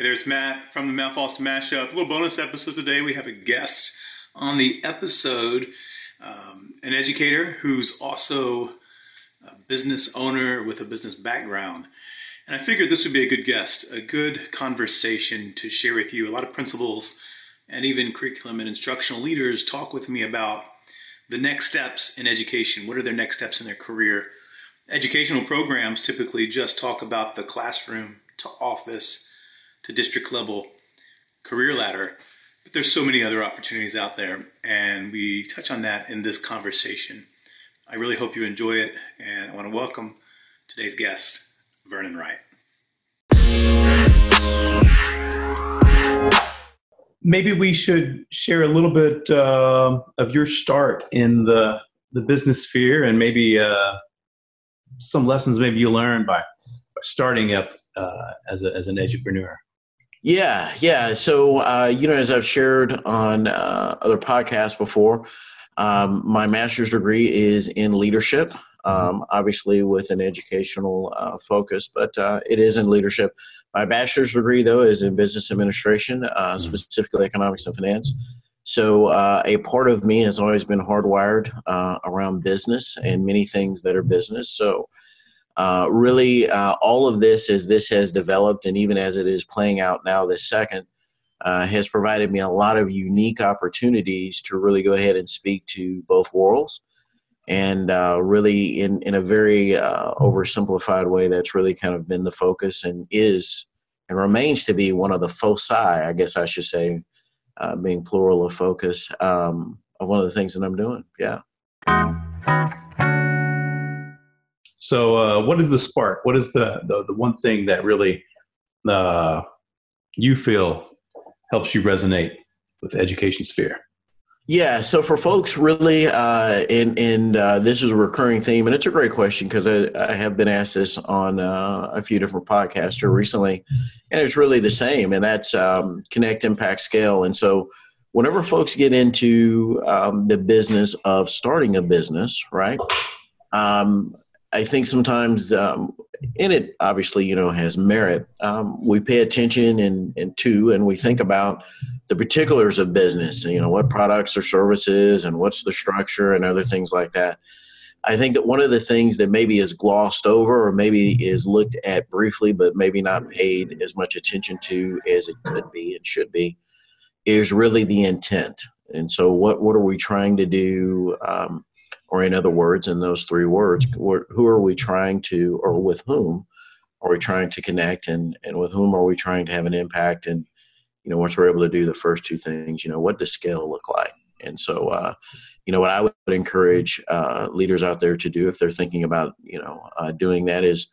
Hey, there's Matt from the Matt Foster Mashup. A little bonus episode today. We have a guest on the episode, um, an educator who's also a business owner with a business background. And I figured this would be a good guest, a good conversation to share with you. A lot of principals and even curriculum and instructional leaders talk with me about the next steps in education. What are their next steps in their career? Educational programs typically just talk about the classroom to office to district level career ladder. But there's so many other opportunities out there, and we touch on that in this conversation. I really hope you enjoy it, and I want to welcome today's guest, Vernon Wright. Maybe we should share a little bit uh, of your start in the the business sphere, and maybe uh, some lessons maybe you learned by, starting up uh, as a, as an entrepreneur. Yeah, yeah. So, uh, you know, as I've shared on uh, other podcasts before, um, my master's degree is in leadership, um, obviously with an educational uh, focus, but uh, it is in leadership. My bachelor's degree, though, is in business administration, uh, mm-hmm. specifically economics and finance. So, uh, a part of me has always been hardwired around business and many things that are business. So, uh, really uh, all of this as this has developed and even as it is playing out now this second uh, has provided me a lot of unique opportunities to really go ahead and speak to both worlds and uh, really in, in a very uh, oversimplified way that's really kind of been the focus and is and remains to be one of the foci i guess i should say being plural of focus um, of one of the things that i'm doing. Yeah so, uh, what is the spark? What is the, the, the one thing that really uh, you feel helps you resonate with the education sphere? Yeah, so for folks really, uh, and, and uh, this is a recurring theme, and it's a great question because I, I, have been asked this on uh, a few different podcasts recently, and it's really the same, and that's um, connect, impact, scale. And so, whenever folks get into um, the business of starting a business, right, um, I think sometimes, um, and it obviously you know has merit. Um, we pay attention and and to, and we think about the particulars of business. And, you know what products or services, and what's the structure, and other things like that. I think that one of the things that maybe is glossed over, or maybe is looked at briefly, but maybe not paid as much attention to as it could be and should be, is really the intent. And so, what what are we trying to do? Um, or in other words, in those three words, who are we trying to, or with whom are we trying to connect, and and with whom are we trying to have an impact? And you know, once we're able to do the first two things, you know, what does scale look like? And so, uh, you know, what I would encourage uh, leaders out there to do if they're thinking about, you know, uh, doing that is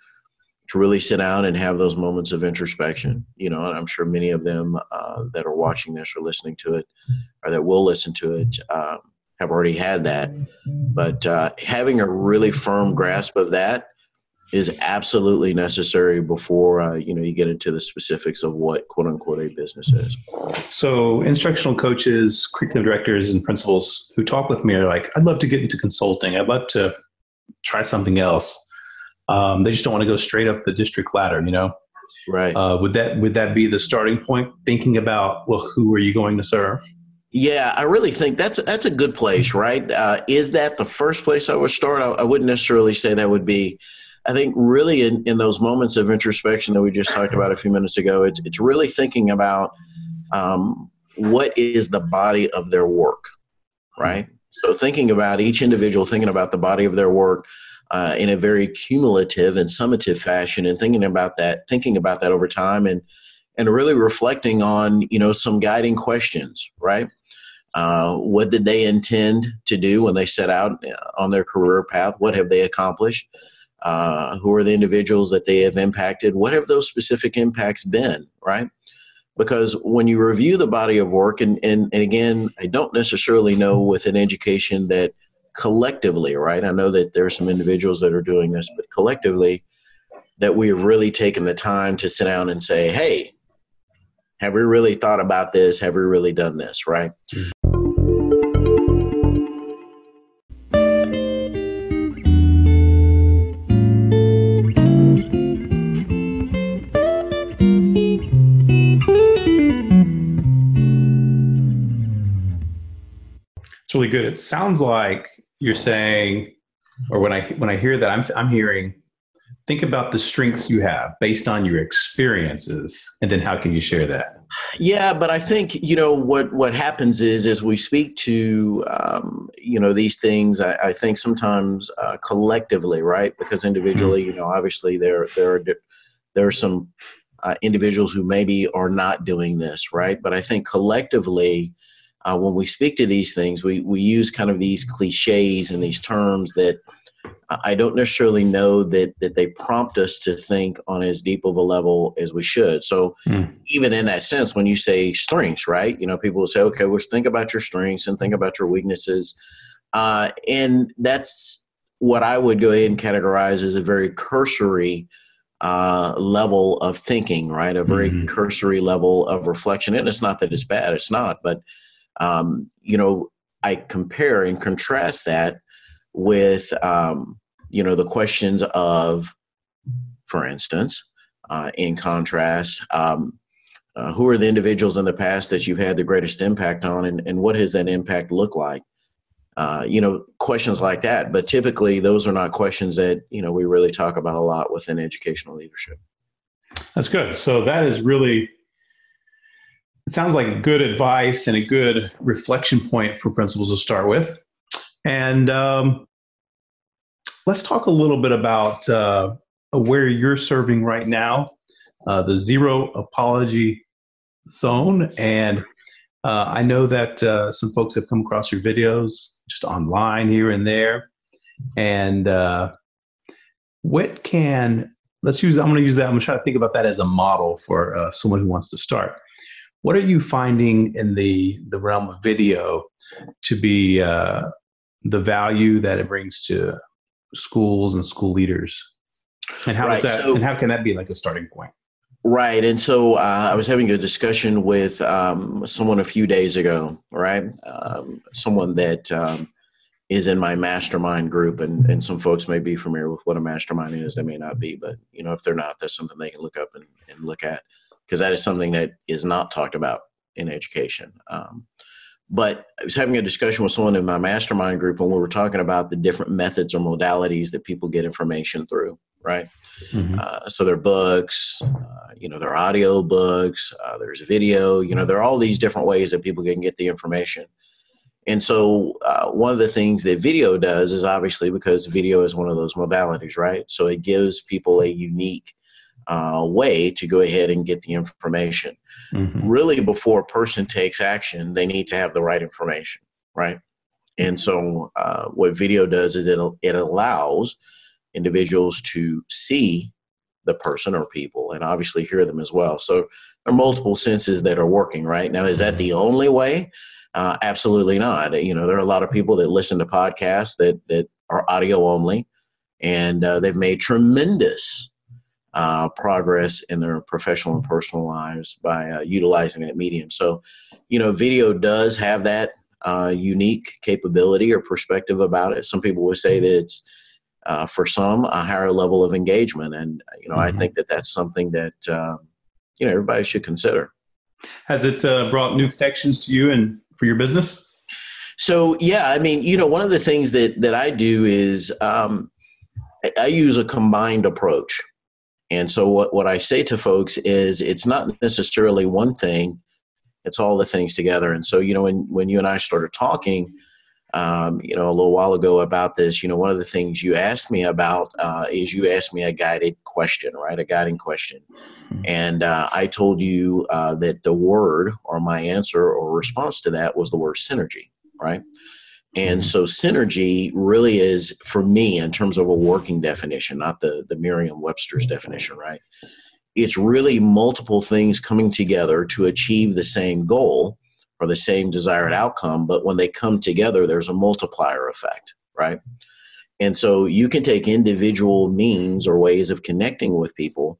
to really sit down and have those moments of introspection. You know, and I'm sure many of them uh, that are watching this or listening to it, or that will listen to it, um, have already had that. But uh, having a really firm grasp of that is absolutely necessary before uh, you know you get into the specifics of what quote unquote a business is. So instructional coaches, curriculum directors, and principals who talk with me are like, "I'd love to get into consulting. I'd love to try something else." Um, they just don't want to go straight up the district ladder, you know. Right. Uh, would that would that be the starting point? Thinking about well, who are you going to serve? Yeah, I really think that's that's a good place, right? Uh, is that the first place I would start? I, I, wouldn't necessarily say that would be. I think really in, in those moments of introspection that we just talked about a few minutes ago, it's it's really thinking about um, what is the body of their work, right? So thinking about each individual, thinking about the body of their work uh, in a very cumulative and summative fashion, and thinking about that, thinking about that over time, and and really reflecting on you know some guiding questions, right? Uh, what did they intend to do when they set out on their career path? What have they accomplished? Uh, who are the individuals that they have impacted? What have those specific impacts been, right? Because when you review the body of work, and, and, and again, I don't necessarily know with an education that collectively, right? I know that there are some individuals that are doing this, but collectively, that we have really taken the time to sit down and say, hey, have we really thought about this? Have we really done this, right? Mm-hmm. Really good. It sounds like you're saying, or when I when I hear that, I'm I'm hearing, think about the strengths you have based on your experiences, and then how can you share that? Yeah, but I think you know what what happens is as we speak to um, you know these things, I, I think sometimes uh, collectively, right? Because individually, mm-hmm. you know, obviously there there are there are some uh, individuals who maybe are not doing this, right? But I think collectively, uh, when we speak to these things, we we use kind of these cliches and these terms that I don't necessarily know that that they prompt us to think on as deep of a level as we should. So mm. even in that sense, when you say strengths, right? You know, people will say, okay, well, think about your strengths and think about your weaknesses, uh, and that's what I would go ahead and categorize as a very cursory uh, level of thinking, right? A very mm-hmm. cursory level of reflection. And it's not that it's bad; it's not, but um, you know, I compare and contrast that with um, you know the questions of, for instance, uh, in contrast, um, uh, who are the individuals in the past that you've had the greatest impact on, and, and what has that impact look like? Uh, you know, questions like that. But typically, those are not questions that you know we really talk about a lot within educational leadership. That's good. So that is really it sounds like good advice and a good reflection point for principals to start with. And um, let's talk a little bit about uh, where you're serving right now, uh, the Zero Apology Zone. And uh, I know that uh, some folks have come across your videos just online here and there. And uh, what can, let's use, I'm going to use that, I'm going to try to think about that as a model for uh, someone who wants to start. What are you finding in the, the realm of video to be the value that it brings to schools and school leaders? And how right. does that so, and how can that be like a starting point? Right and so uh, i was having a discussion with um, someone a few days ago right? Um, someone that um, is in my mastermind group and, and some folks may be familiar with what a mastermind is they may not be but you know if they're not that's something they can look up and, and look at because that is something that is not talked about in education um, but I was having a discussion with someone in my mastermind group, and we were talking about the different methods or modalities that people get information through, right? Mm-hmm. Uh, so there are books, uh, you know, there are audio books, uh, there's video, you know, there are all these different ways that people can get the information. And so, uh, one of the things that video does is obviously because video is one of those modalities, right? So, it gives people a unique uh, way to go ahead and get the information. Mm-hmm. Really, before a person takes action, they need to have the right information, right? And so, uh, what video does is it it allows individuals to see the person or people, and obviously hear them as well. So, there are multiple senses that are working right now. Is that the only way? Uh, absolutely not. You know, there are a lot of people that listen to podcasts that that are audio only, and uh, they've made tremendous uh, progress in their professional and personal lives by uh, utilizing that medium. So, you know, video does have that uh, unique capability or perspective about it. Some people would say that it's uh, for some a higher level of engagement, and you know, mm-hmm. I think that that's something that um, you know everybody should consider. Has it uh, brought new connections to you and for your business? So yeah, I mean, you know, one of the things that that I do is um, I use a combined approach. And so what, what I say to folks is it's not necessarily one thing, it's all the things together. And so, you know, when, when you and I started talking, um, you know, a little while ago about this, you know, one of the things you asked me about uh, is you asked me a guided question, right? A guiding question. Mm-hmm. And uh, I told you uh, that the word or my answer or response to that was the word synergy, right? And mm-hmm. so synergy really is for me in terms of a working definition, not the, the Merriam-Webster's definition, right? It's really multiple things coming together to achieve the same goal or the same desired outcome, but when they come together, there's a multiplier effect, right? And so you can take individual means or ways of connecting with people,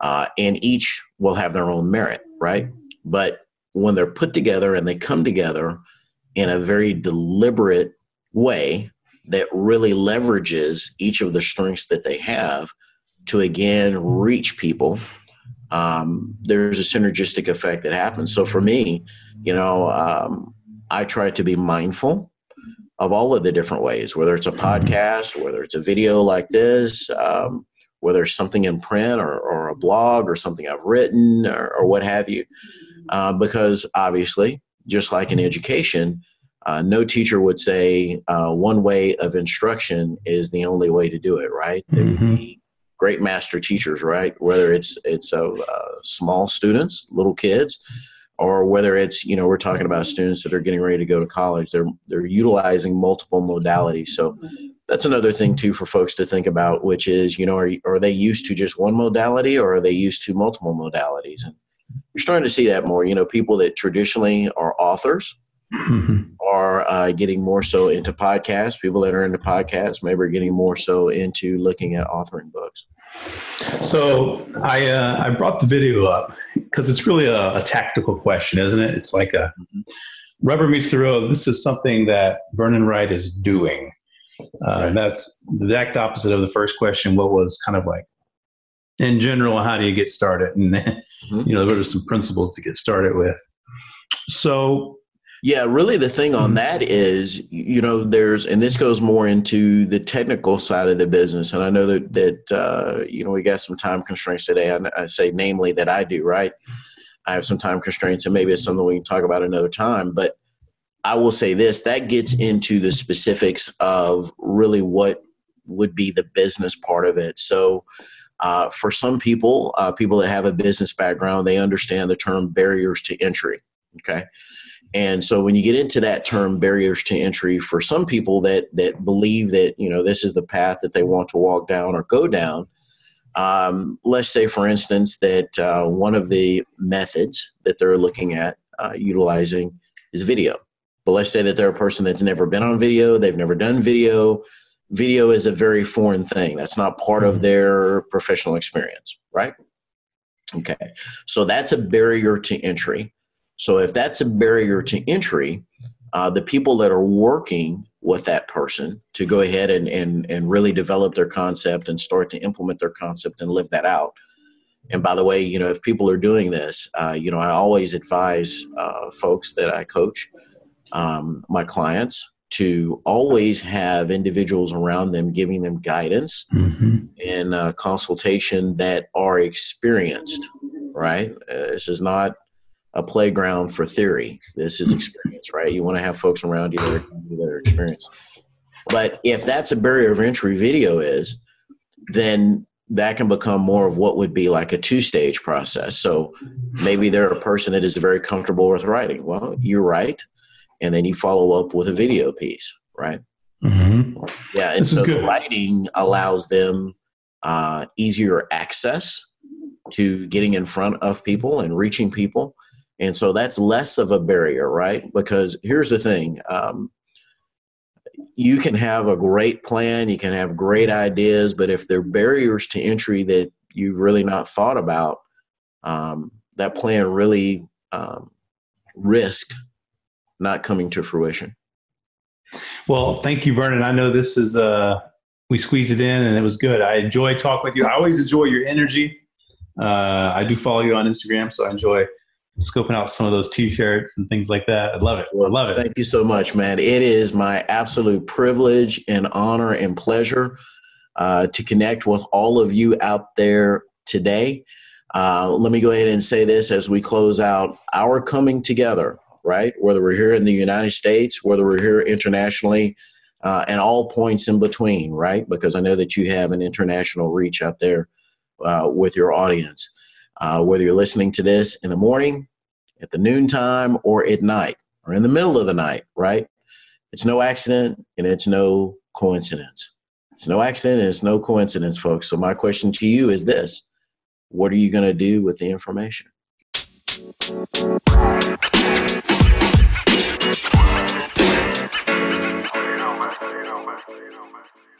uh, and each will have their own merit, right? But when they're put together and they come together, in a very deliberate way that really leverages each of the strengths that they have to again reach people um, there's a synergistic effect that happens so for me you know um, i try to be mindful of all of the different ways, whether it's a mm-hmm. podcast, whether it's a video like this, um, whether it's something in print or, or, a blog or something I've written or, or what have you. Uh, because obviously, just like in education, uh, no teacher would say uh, one way of instruction is the only way to do it, right? There would mm-hmm. be great master teachers, right? Whether it's it's uh, small students, little kids, or whether it's you know we're talking about students that are getting ready to go to college they're they're utilizing multiple modalities so that's another thing too for folks to think about which is you know are, are they used to just one modality or are they used to multiple modalities and you're starting to see that more you know people that traditionally are authors. are uh, getting more so into podcasts people that are into podcasts maybe are getting more so into looking at authoring books so I uh, I brought the video up because it's really a, a, tactical question, isn't it? It's like a rubber meets the road. This is something that Vernon Wright is doing. Uh, and that's the exact opposite of the first question. What was kind of like, in general, how do you get started? And mm-hmm. you know, what are some principles to get started with? So yeah, really the thing on mm-hmm. that is, you know, there's, and this goes more into the technical side of the business. And I know that, that, uh, you know, we got some time constraints today. I, I say namely that I do, right? I have some time constraints and maybe it's something we can talk about another time, but I will say this, that gets into the specifics of really what would be the business part of it. So, uh, for some people, uh, people that have a business background, they understand the term barriers to entry. Okay. And so when you get into that term barriers to entry for some people that that believe that you know this is the path that they want to walk down or go down, um, let's say for instance that uh, one of the methods that they're looking at uh, utilizing is video. But let's say that they're a person that's never been on video, they've never done video. Video is a very foreign thing. That's not part of mm-hmm. their professional experience, right? Okay. So that's a barrier to entry. So if that's a barrier to entry, uh, the people that are working with that person to go ahead and, and, and really develop their concept and start to implement their concept and live that out. And by the way, you know, if people are doing this, uh, you know, I always advise uh, folks that I coach, um, my clients, to always have individuals around them giving them guidance mm-hmm. and uh, consultation that are experienced, right? Uh, this is not a playground for theory. This is experience, right? You want to have folks around you that are, that are experienced. But if that's a barrier of entry video is, then that can become more of what would be like a two stage process. So maybe they're a person that is very comfortable with writing. Well, you write, and then you follow up with a video piece, right? Mm-hmm. Yeah, and this so the writing allows them uh, easier access to getting in front of people and reaching people and so that's less of a barrier, right? Because here's the thing um, you can have a great plan, you can have great ideas, but if there are barriers to entry that you've really not thought about, um, that plan really um, risk not coming to fruition. Well, thank you, Vernon. I know this is uh, we squeezed it in and it was good. I enjoy talking with you. I always enjoy your energy. Uh, I do follow you on Instagram, so I enjoy scoping out some of those t-shirts and things like that. I love it. I love it. Thank you so much, man. It is my absolute privilege and honor and pleasure uh, to connect with all of you out there today. Uh, let me go ahead and say this as we close out our coming together, right? Whether we're here in the United States, whether we're here internationally, uh, and all points in between, right? Because I know that you have an international reach out there uh, with your audience. Uh, whether you're listening to this in the morning, at the noontime, or at night, or in the middle of the night, right? It's no accident and it's no coincidence. It's no accident and it's no coincidence, folks. So, my question to you is this What are you going to do with the information? you. You. You.